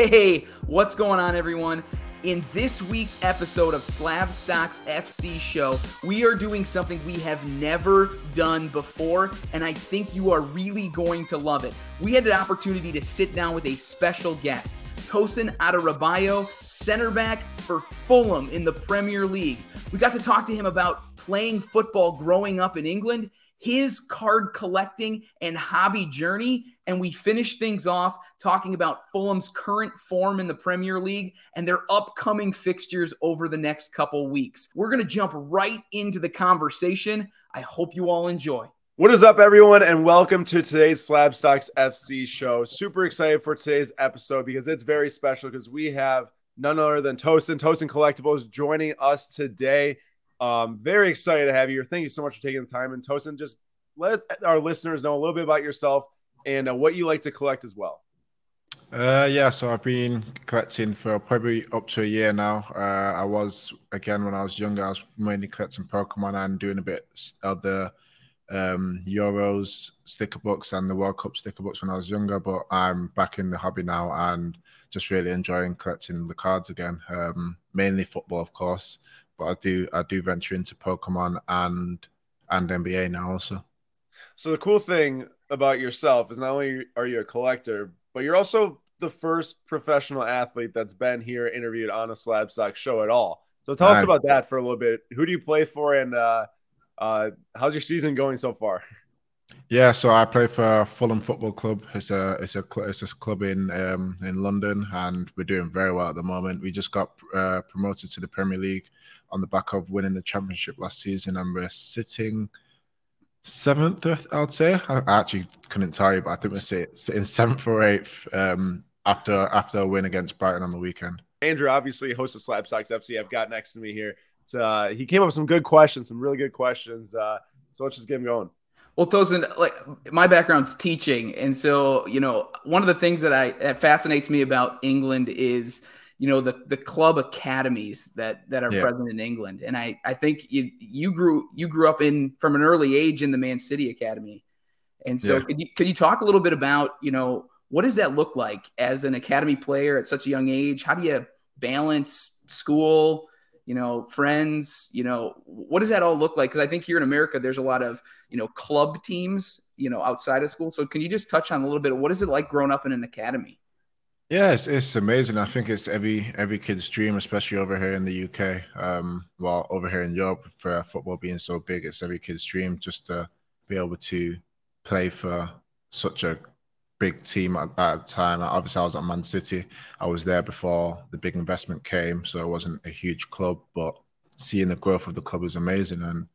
Hey, what's going on, everyone? In this week's episode of Slab Stocks FC show, we are doing something we have never done before, and I think you are really going to love it. We had an opportunity to sit down with a special guest, Tosin Adarabioyo, center back for Fulham in the Premier League. We got to talk to him about playing football growing up in England his card collecting and hobby journey. And we finish things off talking about Fulham's current form in the Premier League and their upcoming fixtures over the next couple weeks. We're going to jump right into the conversation. I hope you all enjoy. What is up, everyone, and welcome to today's Slab Stocks FC show. Super excited for today's episode because it's very special because we have none other than Tosin, Tosin Collectibles, joining us today. Um, very excited to have you here. Thank you so much for taking the time. And Tosin, just let our listeners know a little bit about yourself and uh, what you like to collect as well. Uh, yeah, so I've been collecting for probably up to a year now. Uh, I was again when I was younger, I was mainly collecting Pokemon and doing a bit of the um, Euros sticker books and the World Cup sticker books when I was younger. But I'm back in the hobby now and just really enjoying collecting the cards again. Um, mainly football, of course, but I do I do venture into Pokemon and and NBA now also. So the cool thing about yourself is not only are you a collector, but you're also the first professional athlete that's been here interviewed on a Slab Stock show at all. So tell us about that for a little bit. Who do you play for, and uh, uh, how's your season going so far? Yeah, so I play for Fulham Football Club. It's a it's a it's a club in um, in London, and we're doing very well at the moment. We just got uh, promoted to the Premier League on the back of winning the championship last season, and we're sitting seventh, I'd say. I actually couldn't tell you, but I think we're sitting seventh or eighth um, after after a win against Brighton on the weekend. Andrew, obviously, host of Slab Stocks FC, I've got next to me here. Uh, he came up with some good questions, some really good questions. Uh, so let's just get him going. Well, Tosin, like my background's teaching, and so you know, one of the things that I that fascinates me about England is you know the the club academies that that are yeah. present in England. And I I think you you grew you grew up in from an early age in the Man City Academy. And so yeah. could you could you talk a little bit about, you know, what does that look like as an academy player at such a young age? How do you balance school, you know, friends, you know, what does that all look like? Because I think here in America, there's a lot of, you know, club teams, you know, outside of school. So can you just touch on a little bit of what is it like growing up in an academy? Yeah, it's, it's amazing. I think it's every every kid's dream, especially over here in the UK. Um, well, over here in Europe, for football being so big, it's every kid's dream just to be able to play for such a big team at, at the time. Obviously, I was at Man City. I was there before the big investment came, so it wasn't a huge club, but seeing the growth of the club was amazing, and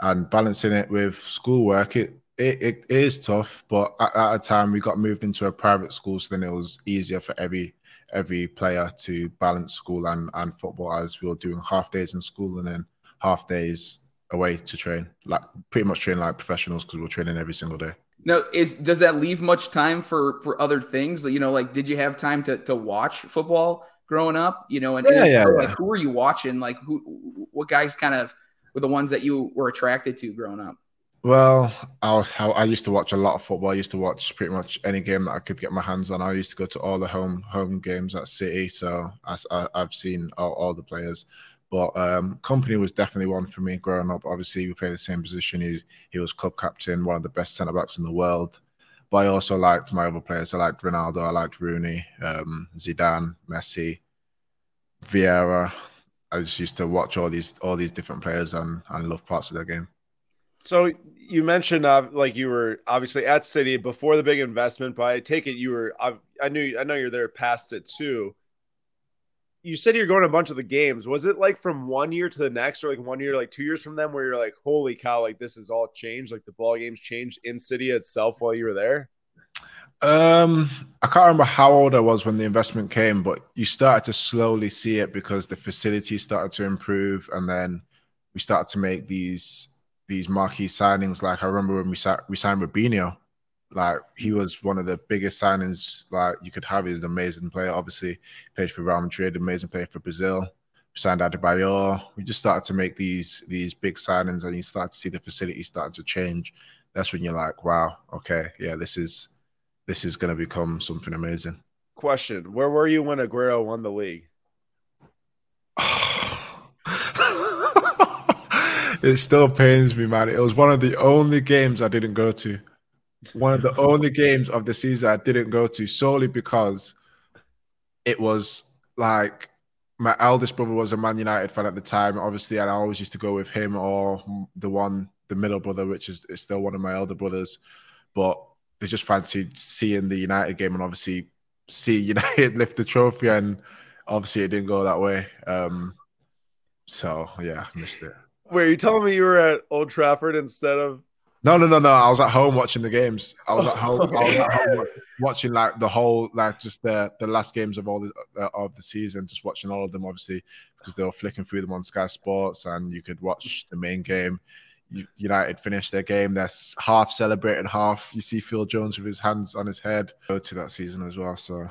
and balancing it with schoolwork, it it, it is tough, but at, at a time we got moved into a private school, so then it was easier for every every player to balance school and, and football as we were doing half days in school and then half days away to train, like pretty much train like professionals because we are training every single day. Now, is does that leave much time for for other things? You know, like did you have time to to watch football growing up? You know, and, yeah, and yeah, like yeah. who were you watching? Like who, what guys kind of were the ones that you were attracted to growing up? Well, I, I, used to watch a lot of football. I used to watch pretty much any game that I could get my hands on. I used to go to all the home home games at City, so I, have seen all, all, the players. But um, Kompany was definitely one for me growing up. Obviously, we play the same position. He, he was club captain, one of the best centre backs in the world. But I also liked my other players. I liked Ronaldo. I liked Rooney, um, Zidane, Messi, Vieira. I just used to watch all these all these different players and, and love parts of their game. So you mentioned uh, like you were obviously at City before the big investment, but I take it you were. I, I knew I know you're there past it too. You said you're going to a bunch of the games. Was it like from one year to the next, or like one year, like two years from them, where you're like, "Holy cow! Like this has all changed. Like the ball games changed in City itself while you were there." Um, I can't remember how old I was when the investment came, but you started to slowly see it because the facilities started to improve, and then we started to make these these marquee signings. Like I remember when we sa- we signed Robinho, like he was one of the biggest signings like you could have. He's an amazing player. Obviously, played for Real Madrid, amazing player for Brazil. We signed Adebayor. We just started to make these these big signings, and you start to see the facility starting to change. That's when you're like, wow, okay, yeah, this is this is going to become something amazing. question: Where were you when Aguero won the league? it still pains me, man. It was one of the only games I didn't go to. One of the only games of the season I didn't go to solely because it was like my eldest brother was a Man United fan at the time, obviously, and I always used to go with him or the one, the middle brother, which is, is still one of my elder brothers. But they just fancied seeing the United game and obviously see United lift the trophy, and obviously it didn't go that way. Um, so yeah, missed it. Wait, you telling me you were at Old Trafford instead of? No, no, no, no. I was at home watching the games. I was at home. I was at home watching like the whole, like just the the last games of all the uh, of the season. Just watching all of them, obviously, because they were flicking through them on Sky Sports, and you could watch the main game. United finished their game. They're half celebrating, half you see Phil Jones with his hands on his head. Go to that season as well. So,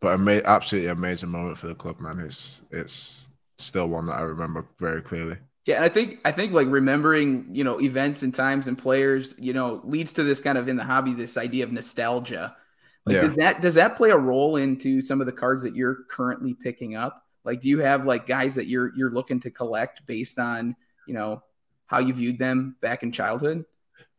but ama- absolutely amazing moment for the club, man. It's it's still one that I remember very clearly. Yeah, and I think I think like remembering, you know, events and times and players, you know, leads to this kind of in the hobby this idea of nostalgia. Like yeah. does that does that play a role into some of the cards that you're currently picking up? Like do you have like guys that you're you're looking to collect based on, you know, how you viewed them back in childhood?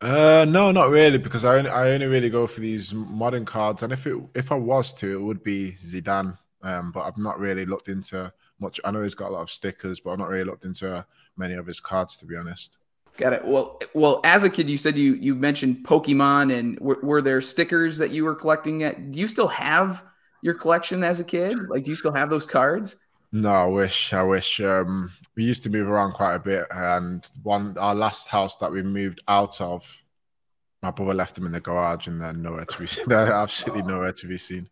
Uh, no, not really, because I only, I only really go for these modern cards, and if it if I was to, it would be Zidane. Um, but I've not really looked into much. I know he's got a lot of stickers, but I've not really looked into many of his cards, to be honest. Got it. Well, well, as a kid, you said you you mentioned Pokemon, and were, were there stickers that you were collecting? At do you still have your collection as a kid? Like, do you still have those cards? No, I wish. I wish. Um, we used to move around quite a bit, and one our last house that we moved out of, my brother left them in the garage, and then nowhere to be seen. They're absolutely nowhere to be seen.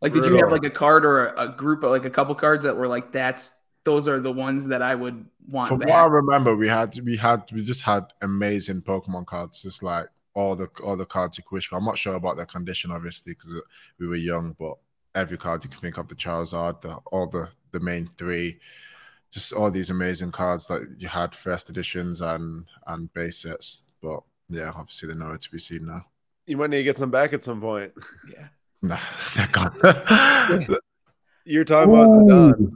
Like, did you have like a card or a, a group of like a couple cards that were like that's those are the ones that I would want. From back. what I remember, we had we had we just had amazing Pokemon cards, just like all the all the cards you could wish for. I'm not sure about their condition, obviously, because uh, we were young, but every card you can think of, the Charizard, the, all the the main three, just all these amazing cards that you had first editions and and base sets. But yeah, obviously they're nowhere to be seen now. You might need to get some back at some point. Yeah. Nah, they're gone. You're talking about Zidane.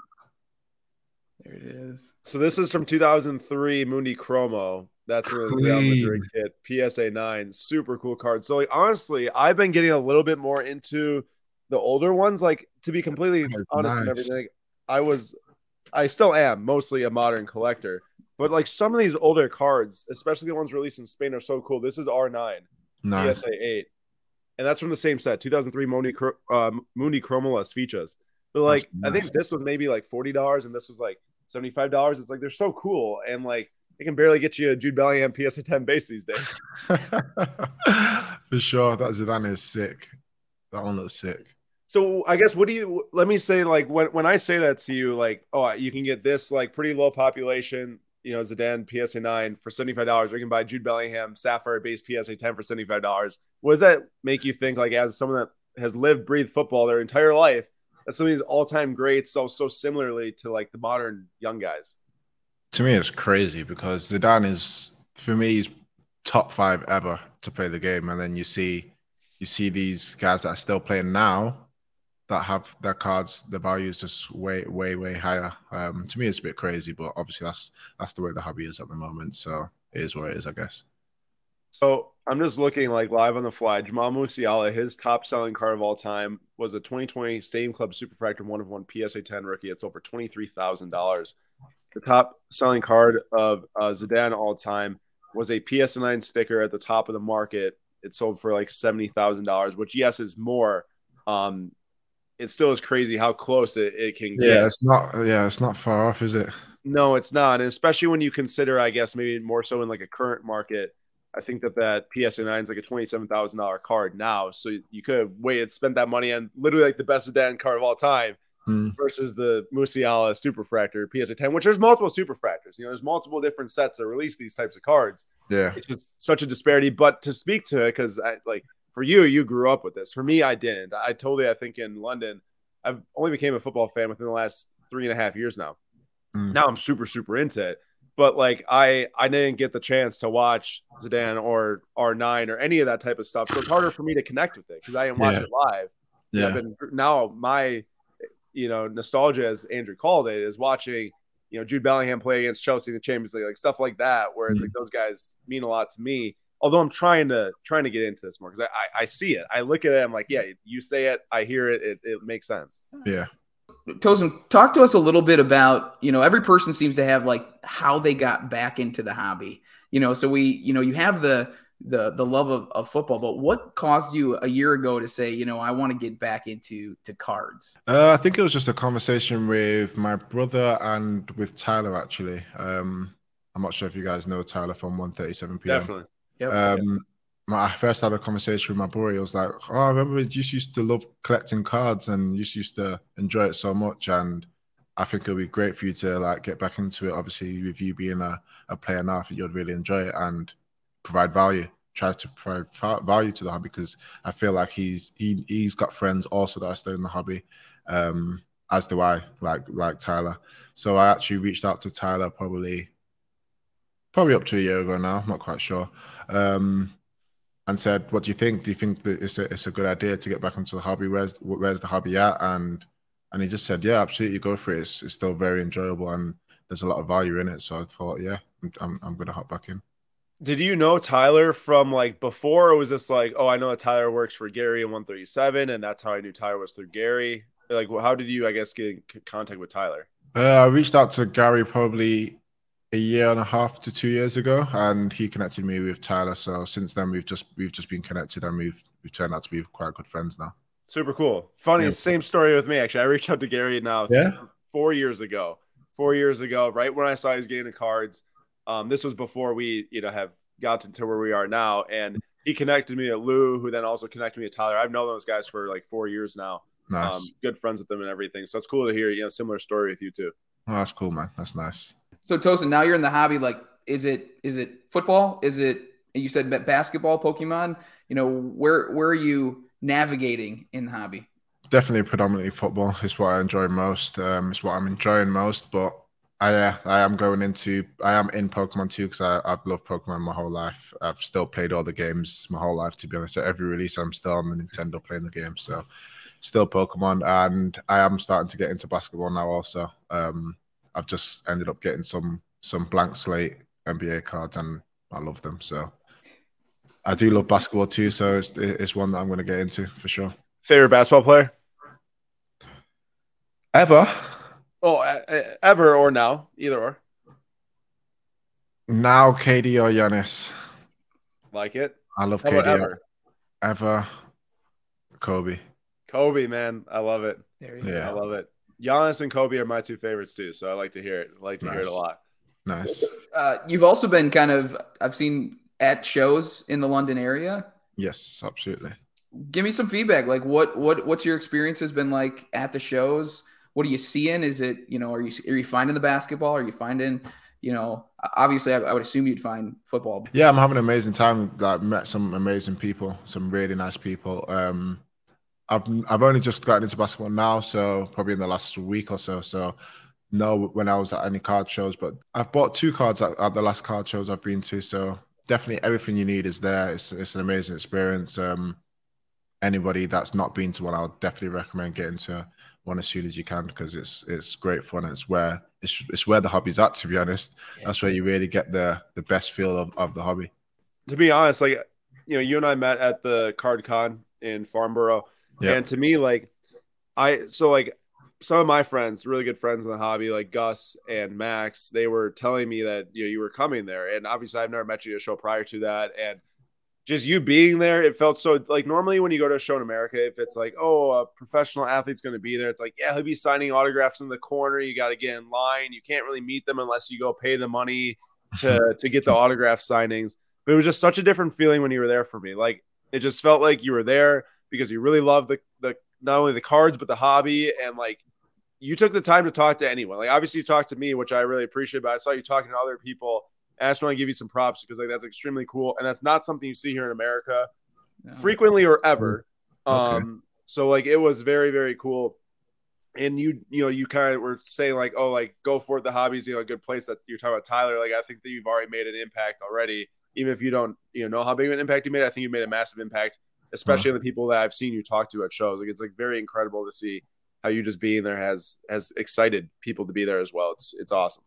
There it is. So this is from 2003 Mundicromo. That's a Real Madrid kit, PSA 9. Super cool card. So like honestly, I've been getting a little bit more into the older ones. Like to be completely That's honest nice. and everything, I was I still am mostly a modern collector. But like some of these older cards, especially the ones released in Spain, are so cool. This is R9, nice. PSA 8. And that's from the same set, 2003 Mooney uh, Las But like, nice. I think this was maybe like $40 and this was like $75. It's like they're so cool. And like they can barely get you a Jude Bellingham PSA 10 base these days. For sure. That Zidane is sick. That one looks sick. So I guess what do you let me say like when when I say that to you like oh you can get this like pretty low population you know Zidane PSA nine for seventy five dollars or you can buy Jude Bellingham Sapphire base PSA ten for seventy five dollars. What does that make you think like as someone that has lived breathed football their entire life that some of these all time greats so so similarly to like the modern young guys. To me, it's crazy because Zidane is for me top five ever to play the game, and then you see you see these guys that are still playing now that have their cards, the value is just way, way, way higher. Um, to me, it's a bit crazy, but obviously that's that's the way the hobby is at the moment. So it is what it is, I guess. So I'm just looking like live on the fly. Jamal Musiala, his top selling card of all time was a 2020 Stadium Club Superfractor one of one PSA 10 rookie. It's over twenty three thousand dollars. The top selling card of uh, Zidane all time was a PSA 9 sticker at the top of the market. It sold for like seventy thousand dollars, which yes is more. Um, it still is crazy how close it, it can get. Yeah, it's not. Yeah, it's not far off, is it? No, it's not, and especially when you consider, I guess, maybe more so in like a current market I think that that PSA 9 is like a $27,000 card now. So you could have waited, spent that money on literally like the best Zidane card of all time hmm. versus the Musiala Superfractor PSA 10, which there's multiple Superfractors. You know, there's multiple different sets that release these types of cards. Yeah. It's just such a disparity. But to speak to it, because I like for you, you grew up with this. For me, I didn't. I totally, I think in London, I've only became a football fan within the last three and a half years now. Mm. Now I'm super, super into it but like I I didn't get the chance to watch Zidane or R9 or any of that type of stuff. So it's harder for me to connect with it because I didn't watch yeah. it live. Yeah. Been, now my, you know, nostalgia, as Andrew called it, is watching, you know, Jude Bellingham play against Chelsea in the Champions League, like stuff like that, where it's mm-hmm. like those guys mean a lot to me. Although I'm trying to trying to get into this more because I, I, I see it, I look at it, I'm like, yeah, you say it, I hear it, it, it makes sense. Yeah. Tosin, talk to us a little bit about, you know, every person seems to have like how they got back into the hobby. You know, so we, you know, you have the the the love of, of football, but what caused you a year ago to say, you know, I want to get back into to cards? Uh, I think it was just a conversation with my brother and with Tyler actually. Um, I'm not sure if you guys know Tyler from 137 PM. Definitely. Yep. Um, I first had a conversation with my boy. He was like, "Oh, I remember you just used to love collecting cards and you just used to enjoy it so much." And I think it'll be great for you to like get back into it. Obviously, with you being a, a player now, I think you'd really enjoy it and provide value. Try to provide value to the hobby because I feel like he's he he's got friends also that are still in the hobby, um, as do I, like like Tyler. So I actually reached out to Tyler probably probably up to a year ago now. I'm not quite sure. Um, and said, "What do you think? Do you think that it's a it's a good idea to get back into the hobby? Where's where's the hobby at?" And and he just said, "Yeah, absolutely, go for it. It's, it's still very enjoyable and there's a lot of value in it." So I thought, "Yeah, I'm I'm gonna hop back in." Did you know Tyler from like before, or was this like, "Oh, I know that Tyler works for Gary in 137, and that's how I knew Tyler was through Gary"? Like, how did you, I guess, get in contact with Tyler? Uh, I reached out to Gary probably a year and a half to two years ago, and he connected me with Tyler. So since then, we've just we've just been connected, and we've we've turned out to be quite good friends now. Super cool. Funny, yeah. same story with me actually. I reached out to Gary now yeah? four years ago. Four years ago, right when I saw he's getting the cards. Um, this was before we, you know, have gotten to where we are now, and he connected me to Lou, who then also connected me to Tyler. I've known those guys for like four years now. Nice. Um, good friends with them and everything. So it's cool to hear, you know, similar story with you too. Oh, that's cool, man. That's nice. So Tosin, now you're in the hobby. Like, is it is it football? Is it you said basketball, Pokemon? You know, where where are you navigating in the hobby? Definitely, predominantly football is what I enjoy most. Um, it's what I'm enjoying most. But I uh, I am going into I am in Pokemon too because I I've loved Pokemon my whole life. I've still played all the games my whole life. To be honest, every release I'm still on the Nintendo playing the game. So still Pokemon, and I am starting to get into basketball now. Also, um, I've just ended up getting some some blank slate NBA cards, and I love them. So I do love basketball too. So it's it's one that I'm going to get into for sure. Favorite basketball player ever? Oh, ever or now, either or. Now, KD or Giannis. Like it. I love How KD. Ever? ever. Kobe. Kobe, man, I love it. Yeah, I love it. Giannis and Kobe are my two favorites too, so I like to hear it. I like to nice. hear it a lot. Nice. Uh, you've also been kind of I've seen at shows in the London area. Yes, absolutely. Give me some feedback. Like what what what's your experience has been like at the shows? What are you seeing? Is it you know are you are you finding the basketball? Are you finding you know obviously I, I would assume you'd find football. Yeah, I'm having an amazing time. Like met some amazing people, some really nice people. Um, I've I've only just gotten into basketball now, so probably in the last week or so. So no, when I was at any card shows, but I've bought two cards at, at, the last card shows I've been to. So definitely everything you need is there. It's it's an amazing experience. Um, anybody that's not been to one, I would definitely recommend getting to one as soon as you can because it's it's great fun. It's where it's it's where the hobby's at. To be honest, yeah. that's where you really get the the best feel of, of the hobby. To be honest, like you know, you and I met at the Card Con in Farnborough Yep. And to me, like I so like some of my friends, really good friends in the hobby, like Gus and Max, they were telling me that you know you were coming there, and obviously I've never met you at a show prior to that, and just you being there, it felt so like normally when you go to a show in America, if it's like oh a professional athlete's going to be there, it's like yeah he'll be signing autographs in the corner, you got to get in line, you can't really meet them unless you go pay the money to to get the autograph signings. But it was just such a different feeling when you were there for me. Like it just felt like you were there because you really love the the not only the cards but the hobby and like you took the time to talk to anyone. Like obviously you talked to me, which I really appreciate, but I saw you talking to other people. And I just want to give you some props because like that's extremely cool. And that's not something you see here in America no. frequently or ever. Okay. Um so like it was very, very cool. And you, you know, you kind of were saying like, oh, like go for it. The hobby's you know a good place that you're talking about Tyler. Like I think that you've already made an impact already. Even if you don't, you know, know how big of an impact you made, I think you made a massive impact especially the people that I've seen you talk to at shows. Like it's like very incredible to see how you just being there has has excited people to be there as well. It's it's awesome.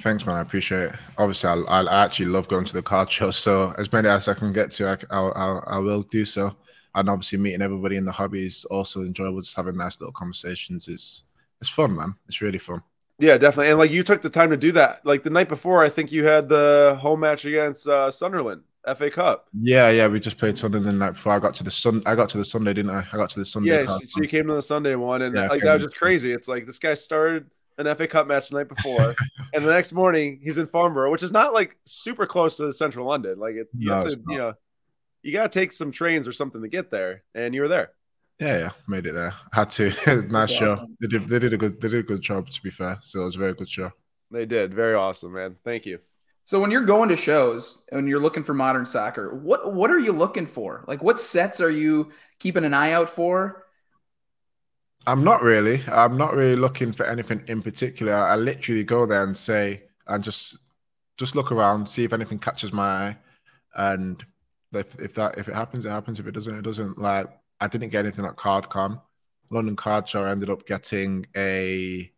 Thanks, man. I appreciate it. Obviously, I, I actually love going to the card show. So as many as I can get to, I, I'll, I'll, I will do so. And obviously, meeting everybody in the hobby is also enjoyable. Just having nice little conversations is it's fun, man. It's really fun. Yeah, definitely. And like you took the time to do that. Like the night before, I think you had the home match against uh, Sunderland. FA Cup. Yeah, yeah, we just played Sunday the night before. I got to the sun. I got to the Sunday, didn't I? I got to the Sunday. Yeah, so, so you came to the Sunday one, and yeah, like that was just crazy. It's like this guy started an FA Cup match the night before, and the next morning he's in Farnborough, which is not like super close to central London. Like it, you no, have to, you know, you got to take some trains or something to get there, and you were there. Yeah, yeah, made it there. Had to. nice show. They did. They did a good. They did a good job. To be fair, so it was a very good show. They did. Very awesome, man. Thank you. So when you're going to shows and you're looking for modern soccer, what what are you looking for? Like what sets are you keeping an eye out for? I'm not really. I'm not really looking for anything in particular. I literally go there and say and just just look around, see if anything catches my eye, and if, if that if it happens, it happens. If it doesn't, it doesn't. Like I didn't get anything at CardCon, London Card Show. I ended up getting a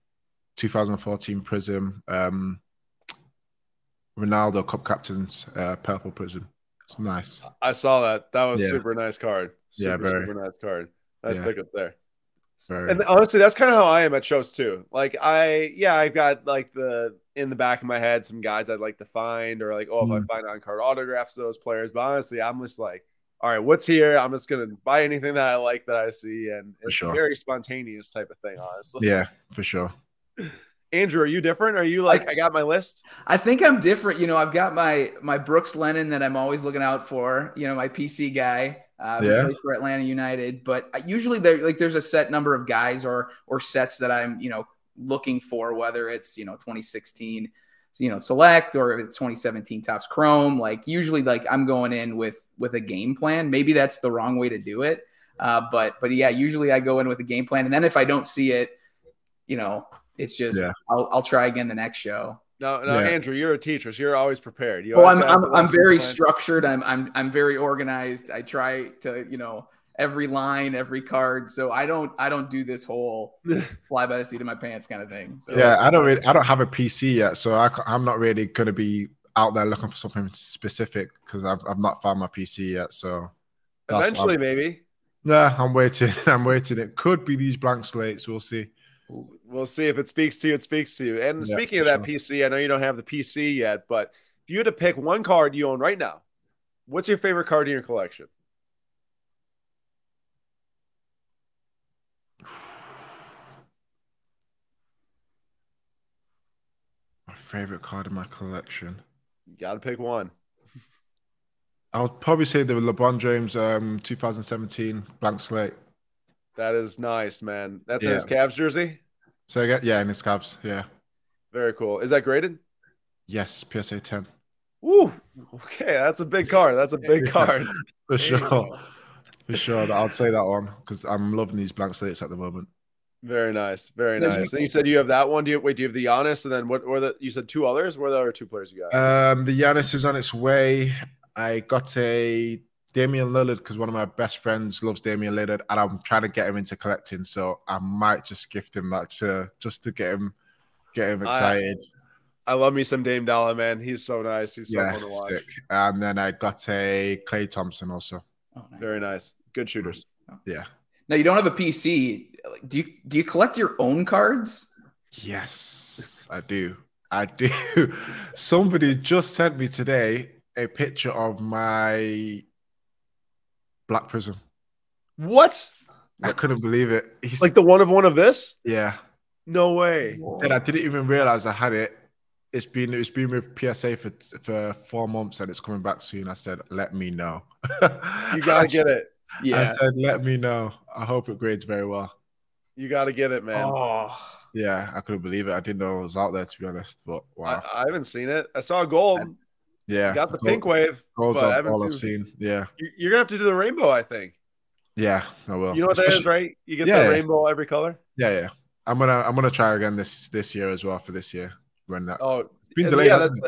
2014 Prizm um, Ronaldo Cup Captain's uh, purple Prizm. It's nice. I saw that. That was yeah. super nice card. Super, yeah, very. super nice card. Nice yeah. pickup there. And honestly, that's kind of how I am at shows too. Like I, yeah, I've got like the in the back of my head some guys I'd like to find, or like, oh, if mm. I find on card autographs of those players. But honestly, I'm just like, all right, what's here? I'm just gonna buy anything that I like that I see, and it's sure. a very spontaneous type of thing, honestly. Yeah, for sure. Andrew, are you different? Are you like I, I, got my list? I think I'm different. You know, I've got my my Brooks Lennon that I'm always looking out for. You know, my PC guy. Uh, yeah. for Atlanta United, but usually there like there's a set number of guys or or sets that I'm you know looking for, whether it's you know 2016 you know select or if it's 2017 Topps Chrome. Like usually, like I'm going in with with a game plan. Maybe that's the wrong way to do it, uh, but but yeah, usually I go in with a game plan, and then if I don't see it, you know, it's just yeah. I'll I'll try again the next show. No, no, yeah. Andrew, you're a teacher, so you're always prepared. You well, I'm I'm, I'm very plan. structured. I'm I'm I'm very organized. I try to you know every line, every card. So I don't I don't do this whole fly by the seat of my pants kind of thing. So yeah, I don't really I don't have a PC yet, so I, I'm not really going to be out there looking for something specific because I've I've not found my PC yet. So um, eventually, I'm, maybe. Yeah, I'm waiting. I'm waiting. It could be these blank slates. We'll see. We'll see if it speaks to you. It speaks to you. And yeah, speaking of that sure. PC, I know you don't have the PC yet, but if you had to pick one card you own right now, what's your favorite card in your collection? My favorite card in my collection. You got to pick one. I'll probably say the LeBron James um, 2017 blank slate. That is nice, man. That's yeah. his Cavs jersey. So again, yeah, in his Cavs, yeah. Very cool. Is that graded? Yes, PSA 10. Ooh, okay, that's a big card. That's a big card. For sure. For sure. I'll say that one because I'm loving these blank slates at the moment. Very nice. Very nice. Then you said you have that one. Do you wait? Do you have the Giannis? And then what were the you said two others? What are the other two players you got? Um, the Giannis is on its way. I got a Damian Lillard because one of my best friends loves Damian Lillard, and I'm trying to get him into collecting. So I might just gift him that to, just to get him get him excited. I, I love me some Dame Dollar, man. He's so nice. He's so yeah, fun to watch. Sick. And then I got a Klay Thompson also. Oh, nice. Very nice. Good shooters. Oh, yeah. Now you don't have a PC. Do you do you collect your own cards? Yes, I do. I do. Somebody just sent me today a picture of my Black Prizm. What? I couldn't believe it. He's, like the one of one of this? Yeah. No way. And I didn't even realize I had it. It's been it's been with PSA for for four months and it's coming back soon. I said, let me know. you gotta get it. Yeah. I said, let me know. I hope it grades very well. You gotta get it, man. Oh. Yeah, I couldn't believe it. I didn't know it was out there to be honest. But wow. I, I haven't seen it. I saw gold. Yeah, you got the pink wave. But I haven't all I've seen. Yeah, you're gonna have to do the rainbow. I think. Yeah, I will. You know what Especially, that is, right? You get yeah, the rainbow every color. Yeah, yeah. I'm gonna I'm gonna try again this this year as well for this year when that. Oh, been delayed, yeah, that's,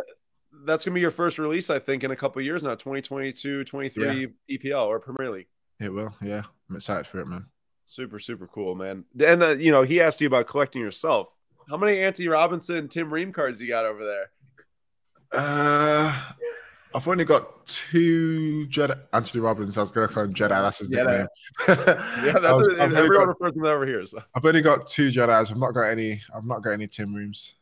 that's, gonna be your first release, I think, in a couple years now. 2022, 23 yeah. EPL or Premier League. It will. Yeah, I'm excited for it, man. Super, super cool, man. And uh, you know, he asked you about collecting yourself. How many Antonee Robinson, Tim Ream cards you got over there? Uh, I've only got two Jedi. Anthony Robbins. I was going to call him Jedi. That's his Jedi. nickname. Yeah, that's was- what, I've everyone got- refers to them over here. So I've only got two Jedi's. I've not got any. I've not got any Tim Reams.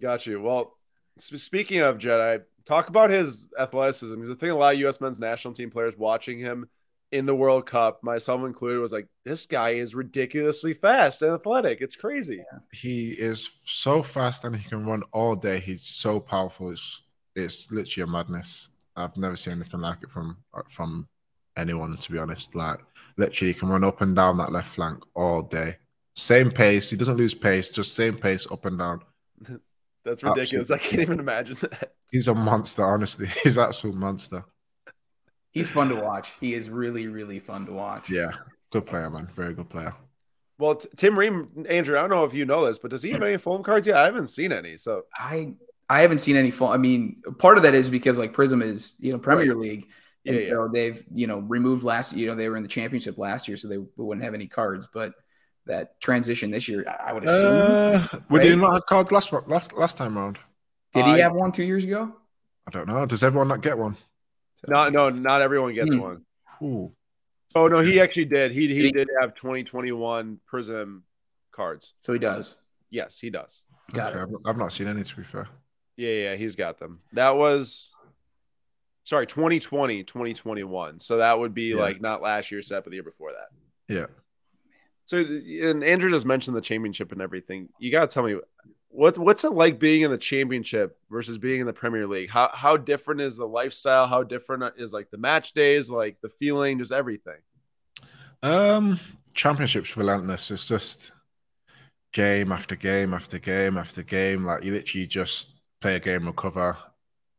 got you. Well, sp- speaking of Jedi, talk about his athleticism. Because the thing, a lot of U.S. men's national team players watching him in the World Cup, myself included, was like, this guy is ridiculously fast and athletic. It's crazy. He is so fast and he can run all day. He's so powerful. It's it's literally a madness. I've never seen anything like it from uh, from anyone. To be honest, like literally, he can run up and down that left flank all day. Same pace. He doesn't lose pace. Just same pace up and down. That's ridiculous. I can't even imagine that. He's a monster. Honestly, he's an absolute monster. He's fun to watch. He is really, really fun to watch. Yeah, good player, man. Very good player. Well, t- Tim Ream, Andrew, I don't know if you know this, but does he have any foam cards yet? I haven't seen any. So I I haven't seen any full. I mean, part of that is because like Prizm is you know Premier League, yeah, and yeah. so they've you know removed last. You know they were in the championship last year, so they wouldn't have any cards. But that transition this year, I I would assume. Uh, we right? did not have cards last last last time round. Did he I- have one two years ago? I don't know. Does everyone not get one? So- not no, not everyone gets Hmm. one. Ooh. Oh no, he actually did. He he Did have 2021 Prizm cards. So he does. Yes, he does. Got okay, it. I've, not- I've not seen any to be fair. Yeah, yeah, he's got them. That was sorry, 2020, 2021. So that would be Yeah. like not last year's set, but the year before that. Yeah. So and Andrew just mentioned the championship and everything. You gotta tell me what what's it like being in the championship versus being in the Premier League? How how different is the lifestyle? How different is like the match days, like the feeling, just everything? Um, championships relentless. It's just game after game after game after game. Like you literally just play a game, recover.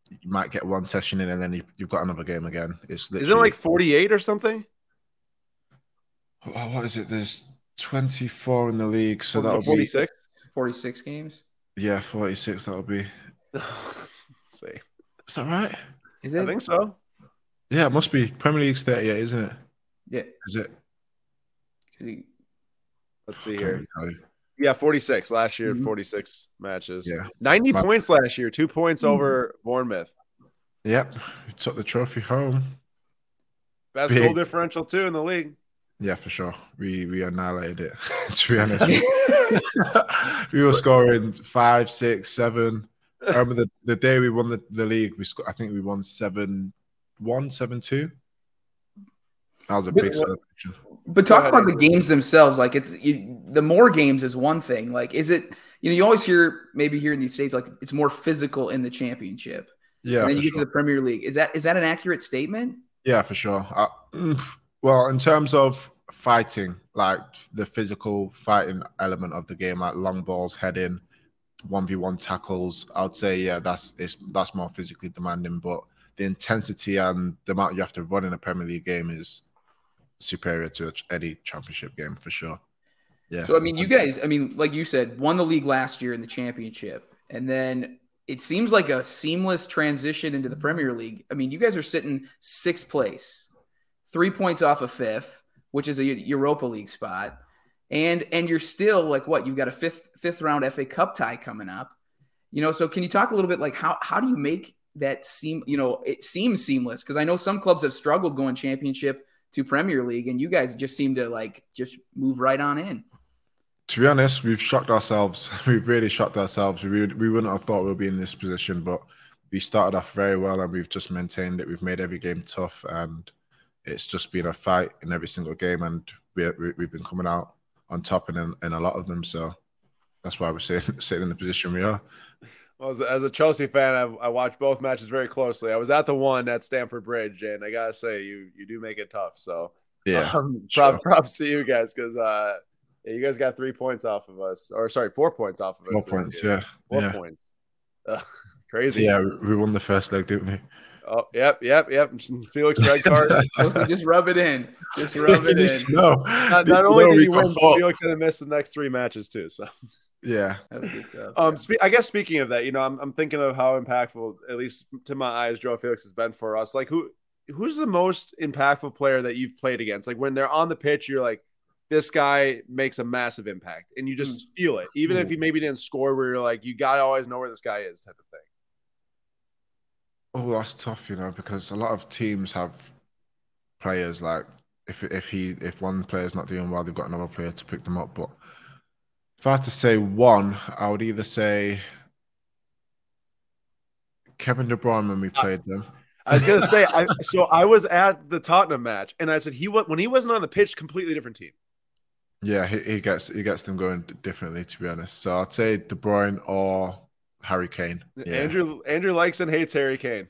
You might get one session in, and then you, you've got another game again. It's literally Is it like 48 or something? oh, what is it? There's 24 in the league, so that'll be 46. Forty six games. yeah, 46. That'll be. Let's see. Is that right? Is it? I think so. Yeah, it must be Premier League's 38, isn't it? Yeah. Is it? he- Let's see here. really tell you. Yeah, 46 last year, Mhm. 46 matches. Yeah. 90 Wow. points last year, two points over Bournemouth. Yep, we took the trophy home. Best Big. goal differential, too, in the league. Yeah, for sure. We we annihilated it. to be honest, we were scoring five, six, seven. I remember the, the day we won the, the league, we sco- I think we won seven one, seven two. That was a big what- celebration. But talk about the games themselves. Like it's you, the more games is one thing. Like is it? You know, you always hear maybe here in these states like it's more physical in the championship. Yeah, and then you get sure. to the Premier League. Is that is that an accurate statement? Yeah, for sure. Uh, mm, well, in terms of fighting, like the physical fighting element of the game, like long balls, heading, one v one tackles, I'd say yeah, that's it's that's more physically demanding. But the intensity and the amount you have to run in a Premier League game is superior to any championship game for sure. Yeah. So I mean, you guys, I mean, like you said, won the league last year in the championship, and then it seems like a seamless transition into the Premier League. I mean, you guys are sitting sixth place, three points off of fifth, which is a Europa League spot, and and you're still like what? You've got a fifth fifth round FA Cup tie coming up. You know, so can you talk a little bit like how how do you make that seem? You know, it seems seamless because I know some clubs have struggled going championship to Premier League, and you guys just seem to like just move right on in. to be honest, we've shocked ourselves. We've really shocked ourselves. We, we wouldn't have thought we'd be in this position, but we started off very well and we've just maintained it. We've made every game tough and it's just been a fight in every single game. And we, we, we've been coming out on top in, in a lot of them. So that's why we're sitting, sitting in the position we are. Well, as, a- as a Chelsea fan, I, I watched both matches very closely. I was at the one at Stamford Bridge, and I gotta say, you you do make it tough. So Yeah. um, sure. prop, props to you guys because uh, yeah, you guys got three points off of us, or sorry, four points off of us. Four this points. Yeah. Four Yeah. points. Ugh, crazy. Yeah. We won the first leg, didn't we? Oh, yep, yep, yep. Felix red card. Just rub it in. Just rub it in. know. not not only did he win. Felix to miss the next three matches too. So. Yeah. That was good stuff. Um, spe- I guess speaking of that, you know, I'm, I'm thinking of how impactful, at least to my eyes, João Felix has been for us. Like, who who's the most impactful player that you've played against? Like when they're on the pitch, you're like, this guy makes a massive impact, and you just mm. feel it, even mm. if he maybe didn't score. Where you're like, you gotta always know where this guy is, type of thing. Oh, that's tough, you know, because a lot of teams have players like if if he if one player's not doing well, they've got another player to pick them up. But if I had to say one, I would either say Kevin De Bruyne when we played them. I was gonna say, I, so I was at the Tottenham match, and I said he when he wasn't on the pitch, completely different team. Yeah, he, he gets he gets them going differently, to be honest. So I'd say De Bruyne or Harry Kane. Yeah. Andrew Andrew likes and hates Harry Kane.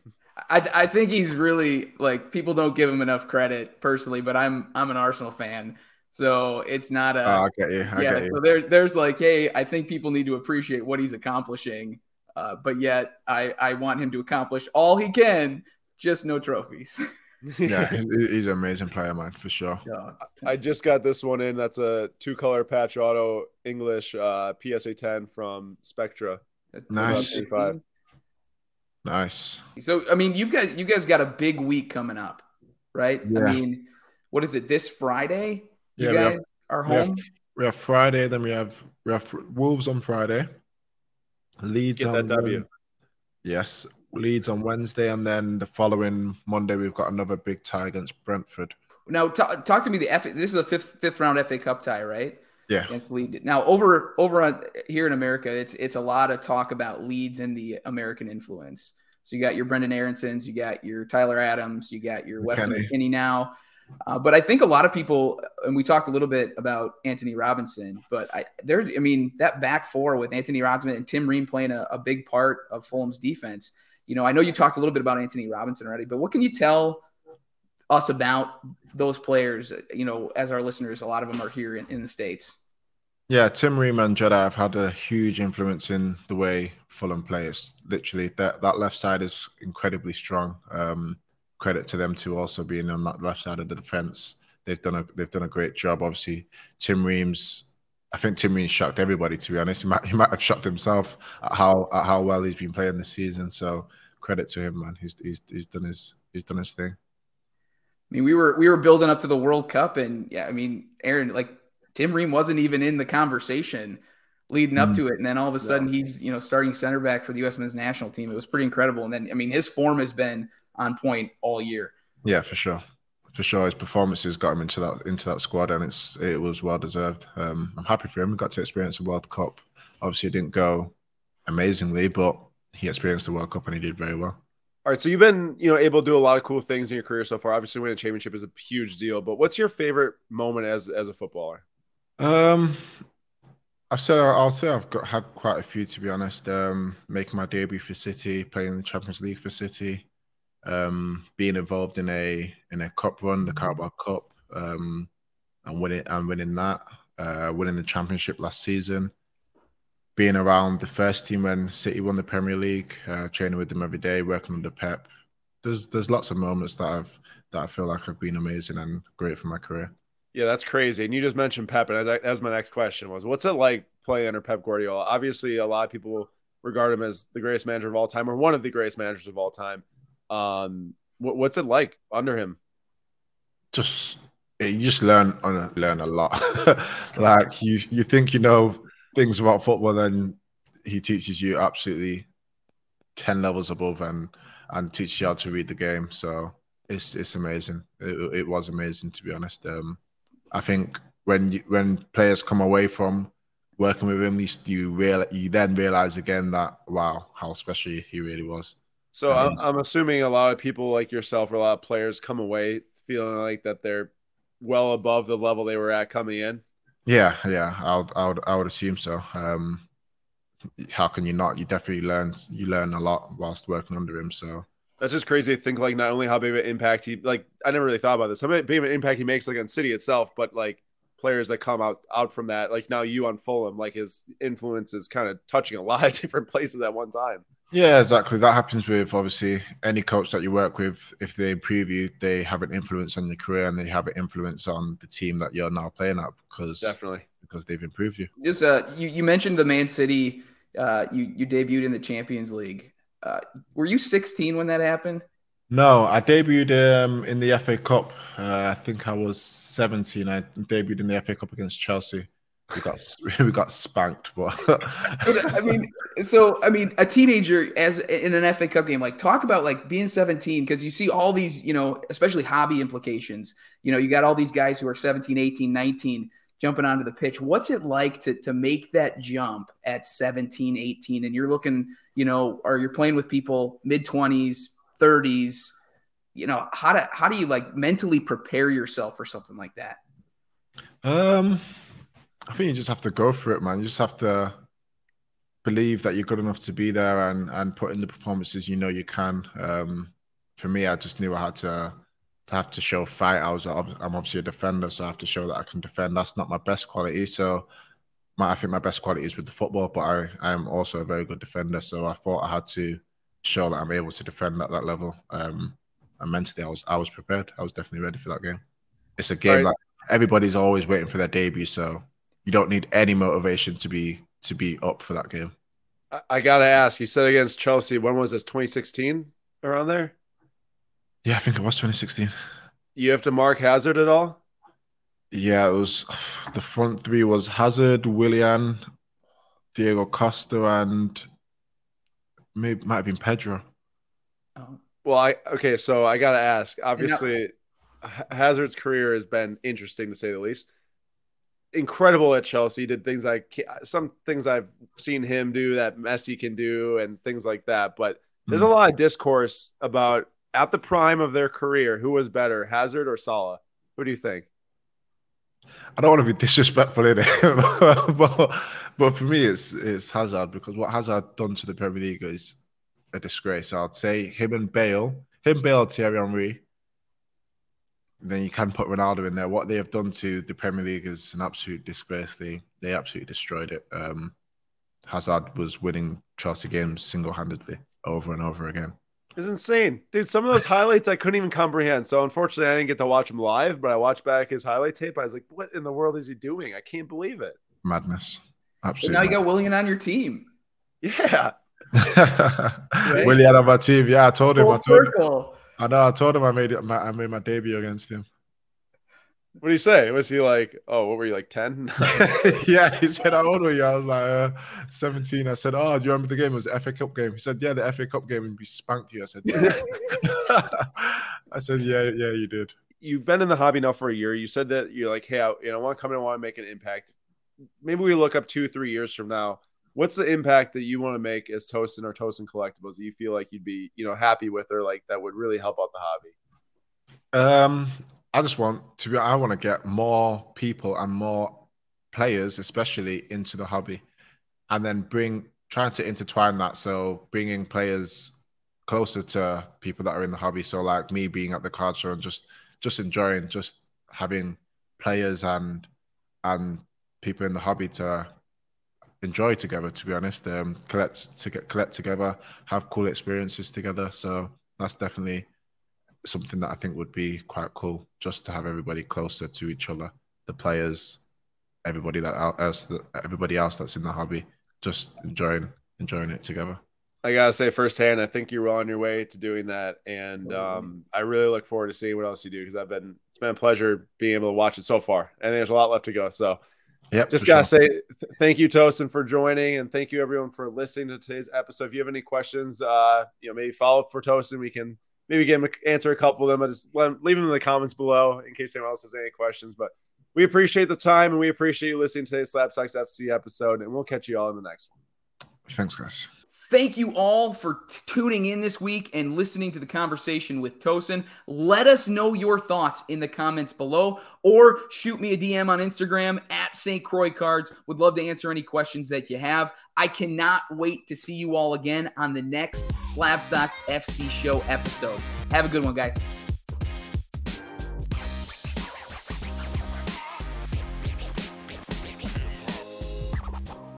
I, I think he's really like people don't give him enough credit personally, but I'm I'm an Arsenal fan, so it's not a. Oh, I get you. I yeah, get you. so there there's like, hey, I think people need to appreciate what he's accomplishing, uh, but yet I I want him to accomplish all he can, just no trophies. yeah, he's an amazing player, man, for sure. Yeah, I just got this one in. That's a two color patch auto English uh, PSA 10 from Spectra. Nice. Nice. So I mean, you've got you guys got a big week coming up, right? Yeah. I mean, what is it? This Friday, you yeah, guys have, are home. We have, we have, Friday, then we have we have Wolves on Friday. Leeds Get on W. Yes, Leeds on Wednesday, and then the following Monday we've got another big tie against Brentford. Now, t- talk to me. The F. This is a fifth fifth round FA Cup tie, right? Yeah. Now over over on, here in America, it's it's a lot of talk about Leeds and the American influence. So you got your Brendan Aaronsons, you got your Tyler Adams, you got your Weston McKennie now. Uh, but I think a lot of people, and we talked a little bit about Antonee Robinson, but I there, I mean, that back four with Antonee Robinson and Tim Ream playing a, a big part of Fulham's defense. You know, I know you talked a little bit about Antonee Robinson already, but what can you tell us about those players? You know, as our listeners, a lot of them are here in, in the states. Yeah, Tim Ream and Jedi have had a huge influence in the way Fulham plays. Literally, that that left side is incredibly strong. Um, credit to them to also being on that left side of the defense. They've done a they've done a great job. Obviously, Tim Ream's. I think Tim Ream shocked everybody. To be honest, he might he might have shocked himself at how at how well he's been playing this season. So credit to him, man. He's he's he's done his he's done his thing. I mean, we were we were building up to the World Cup, and yeah, I mean, Aaron, like Tim Ream wasn't even in the conversation leading up mm. to it, and then all of a sudden he's you know starting center back for the U.S. men's national team. It was pretty incredible, and then I mean his form has been on point all year. Yeah, for sure, for sure. His performances got him into that into that squad, and it's it was well deserved. Um, I'm happy for him. He got to experience the World Cup. Obviously, it didn't go amazingly, but he experienced the World Cup and he did very well. All right, so you've been, you know, able to do a lot of cool things in your career so far. Obviously, winning a championship is a huge deal. But what's your favorite moment as as a footballer? Um, I've said I'll say I've got had quite a few to be honest. Um, making my debut for City, playing in the Champions League for City, um, being involved in a in a cup run, the Carabao Cup, um, and winning and winning that, uh, winning the championship last season, being around the first team when City won the Premier League, uh, training with them every day, working under Pep. There's there's lots of moments that I've that I feel like have been amazing and great for my career. Yeah, that's crazy. And you just mentioned Pep, and as my next question was, what's it like playing under Pep Guardiola? Obviously, a lot of people regard him as the greatest manager of all time, or one of the greatest managers of all time. Um, what, what's it like under him? Just you just learn learn a lot. like you you think you know things about football, then he teaches you absolutely ten levels above and and teaches you how to read the game. So it's it's amazing. It, it was amazing to be honest. Um, I think when you, when players come away from working with him, you you real you then realize again that wow, how special he really was. So I'm, I'm assuming a lot of people like yourself or a lot of players come away feeling like that they're well above the level they were at coming in. Yeah, yeah, I would, I would, I would assume so. Um, how can you not? You definitely learn, you learn a lot whilst working under him. So that's just crazy to think like not only how big of an impact he like I never really thought about this how big of an impact he makes like on City itself, but like players that come out out from that like now you on Fulham like his influence is kind of touching a lot of different places at one time. Yeah, exactly. That happens with obviously any coach that you work with. If they improve you, they have an influence on your career and they have an influence on the team that you're now playing at because definitely because they've improved you. Just uh, you you mentioned the Man City. Uh, you you debuted in the Champions League. Uh, were you 16 when that happened? No, I debuted um, in the FA Cup. Uh, I think I was 17. I debuted in the FA Cup against Chelsea. We got we got spanked, but I mean, so I mean, a teenager as in an FA Cup game, like talk about like being 17 because you see all these, you know, especially hobby implications. You know, you got all these guys who are 17, 18, 19 jumping onto the pitch. What's it like to to make that jump at 17, 18 and you're looking, you know, or you're playing with people mid 20s, 30s, you know, how do how do you like mentally prepare yourself for something like that? Um I think you just have to go for it, man. You just have to believe that you're good enough to be there and and put in the performances you know you can. Um, for me, I just knew I had to to have to show fight. I was I'm obviously a defender, so I have to show that I can defend. That's not my best quality, so my, I think my best quality is with the football, but I I am also a very good defender. So I thought I had to show that I'm able to defend at that level. Um, and mentally, I was I was prepared. I was definitely ready for that game. It's a game right. that everybody's always waiting for their debut, so you don't need any motivation to be to be up for that game. I, I gotta ask. You said against Chelsea. When was this? 2016 around there? Yeah, I think it was 2016. You have to mark Hazard at all? Yeah, it was the front three was Hazard, Willian, Diego Costa, and maybe might have been Pedro. Oh. Well, I okay, so I gotta ask. Obviously, Hazard's career has been interesting to say the least incredible at Chelsea. Did things like some things I've seen him do that Messi can do, and things like that. But there's a hmm. lot of discourse about at the prime of their career who was better, Hazard or Salah. Who do you think? I don't want to be disrespectful in it, but, but for me, it's it's Hazard because what Hazard done to the Premier League is a disgrace. I'd say him and Bale, him, Bale, Thierry Henry then you can put Ronaldo in there. What they have done to the Premier League is an absolute disgrace. They they absolutely destroyed it. Um, Hazard was winning Chelsea games single handedly over and over again. It's insane, dude. Some of those highlights I couldn't even comprehend. So unfortunately, I didn't get to watch him live, but I watched back his highlight tape. I was like, "What in the world is he doing? I can't believe it." Madness. Absolutely. now you got Willian on your team. Yeah. Willian on my team. Yeah, I told him. Full I told circle. him. I know. I told him I made it. I made my debut against him. What do you say? Was he like, oh, what were you like, 10? yeah, he said, how old were you? I was like, uh, 17. I said, oh, do you remember the game? It was the FA Cup game. He said, yeah, the FA Cup game and be spanked you. I said, yeah. I said, yeah, yeah, you did. You've been in the hobby now for a year. You said that you're like, hey, I, you know, I want to come in and want to make an impact. Maybe we look up two, three years from now what's the impact that you want to make as Tosin or Tosin Collectibles that you feel like you'd be, you know, happy with or like that would really help out the hobby? Um, I just want to be. I want to get more people and more players, especially into the hobby, and then bring trying to intertwine that. So bringing players closer to people that are in the hobby. So like me being at the card show and just just enjoying just having players and and people in the hobby to enjoy together. To be honest, um, collect to get collect together, have cool experiences together. So that's definitely something that I think would be quite cool, just to have everybody closer to each other, the players, everybody that else, everybody else that's in the hobby, just enjoying enjoying it together. I gotta say firsthand, I think you're on your way to doing that, and um, I really look forward to seeing what else you do because I've been it's been a pleasure being able to watch it so far, and there's a lot left to go. So Yep. Just gotta sure. say th- thank you, Tosin, for joining, and thank you everyone for listening to today's episode. If you have any questions, uh, you know, maybe follow up for Tosin. We can maybe get him answer a couple of them, but just let, leave them in the comments below in case anyone else has any questions. But we appreciate the time and we appreciate you listening to today's Slabstox FC episode, and we'll catch you all in the next one. Thanks, guys. Thank you all for t- tuning in this week and listening to the conversation with Tosin. Let us know your thoughts in the comments below or shoot me a DM on Instagram at St. Croix Cards. Would love to answer any questions that you have. I cannot wait to see you all again on the next Slabstox FC show episode. Have a good one, guys.